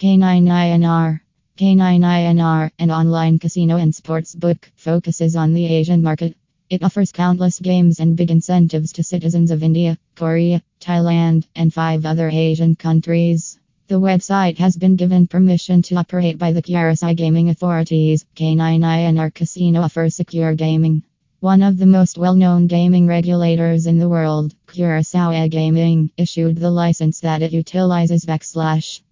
K9INR K9INR, an online casino and sports book focuses on the Asian market. It offers countless games and big incentives to citizens of India, Korea, Thailand, and five other Asian countries. The website has been given permission to operate by the Curacao Gaming Authorities. K9INR Casino offers secure gaming. One of the most well known gaming regulators in the world, Curacao Gaming, issued the license that it utilizes backslash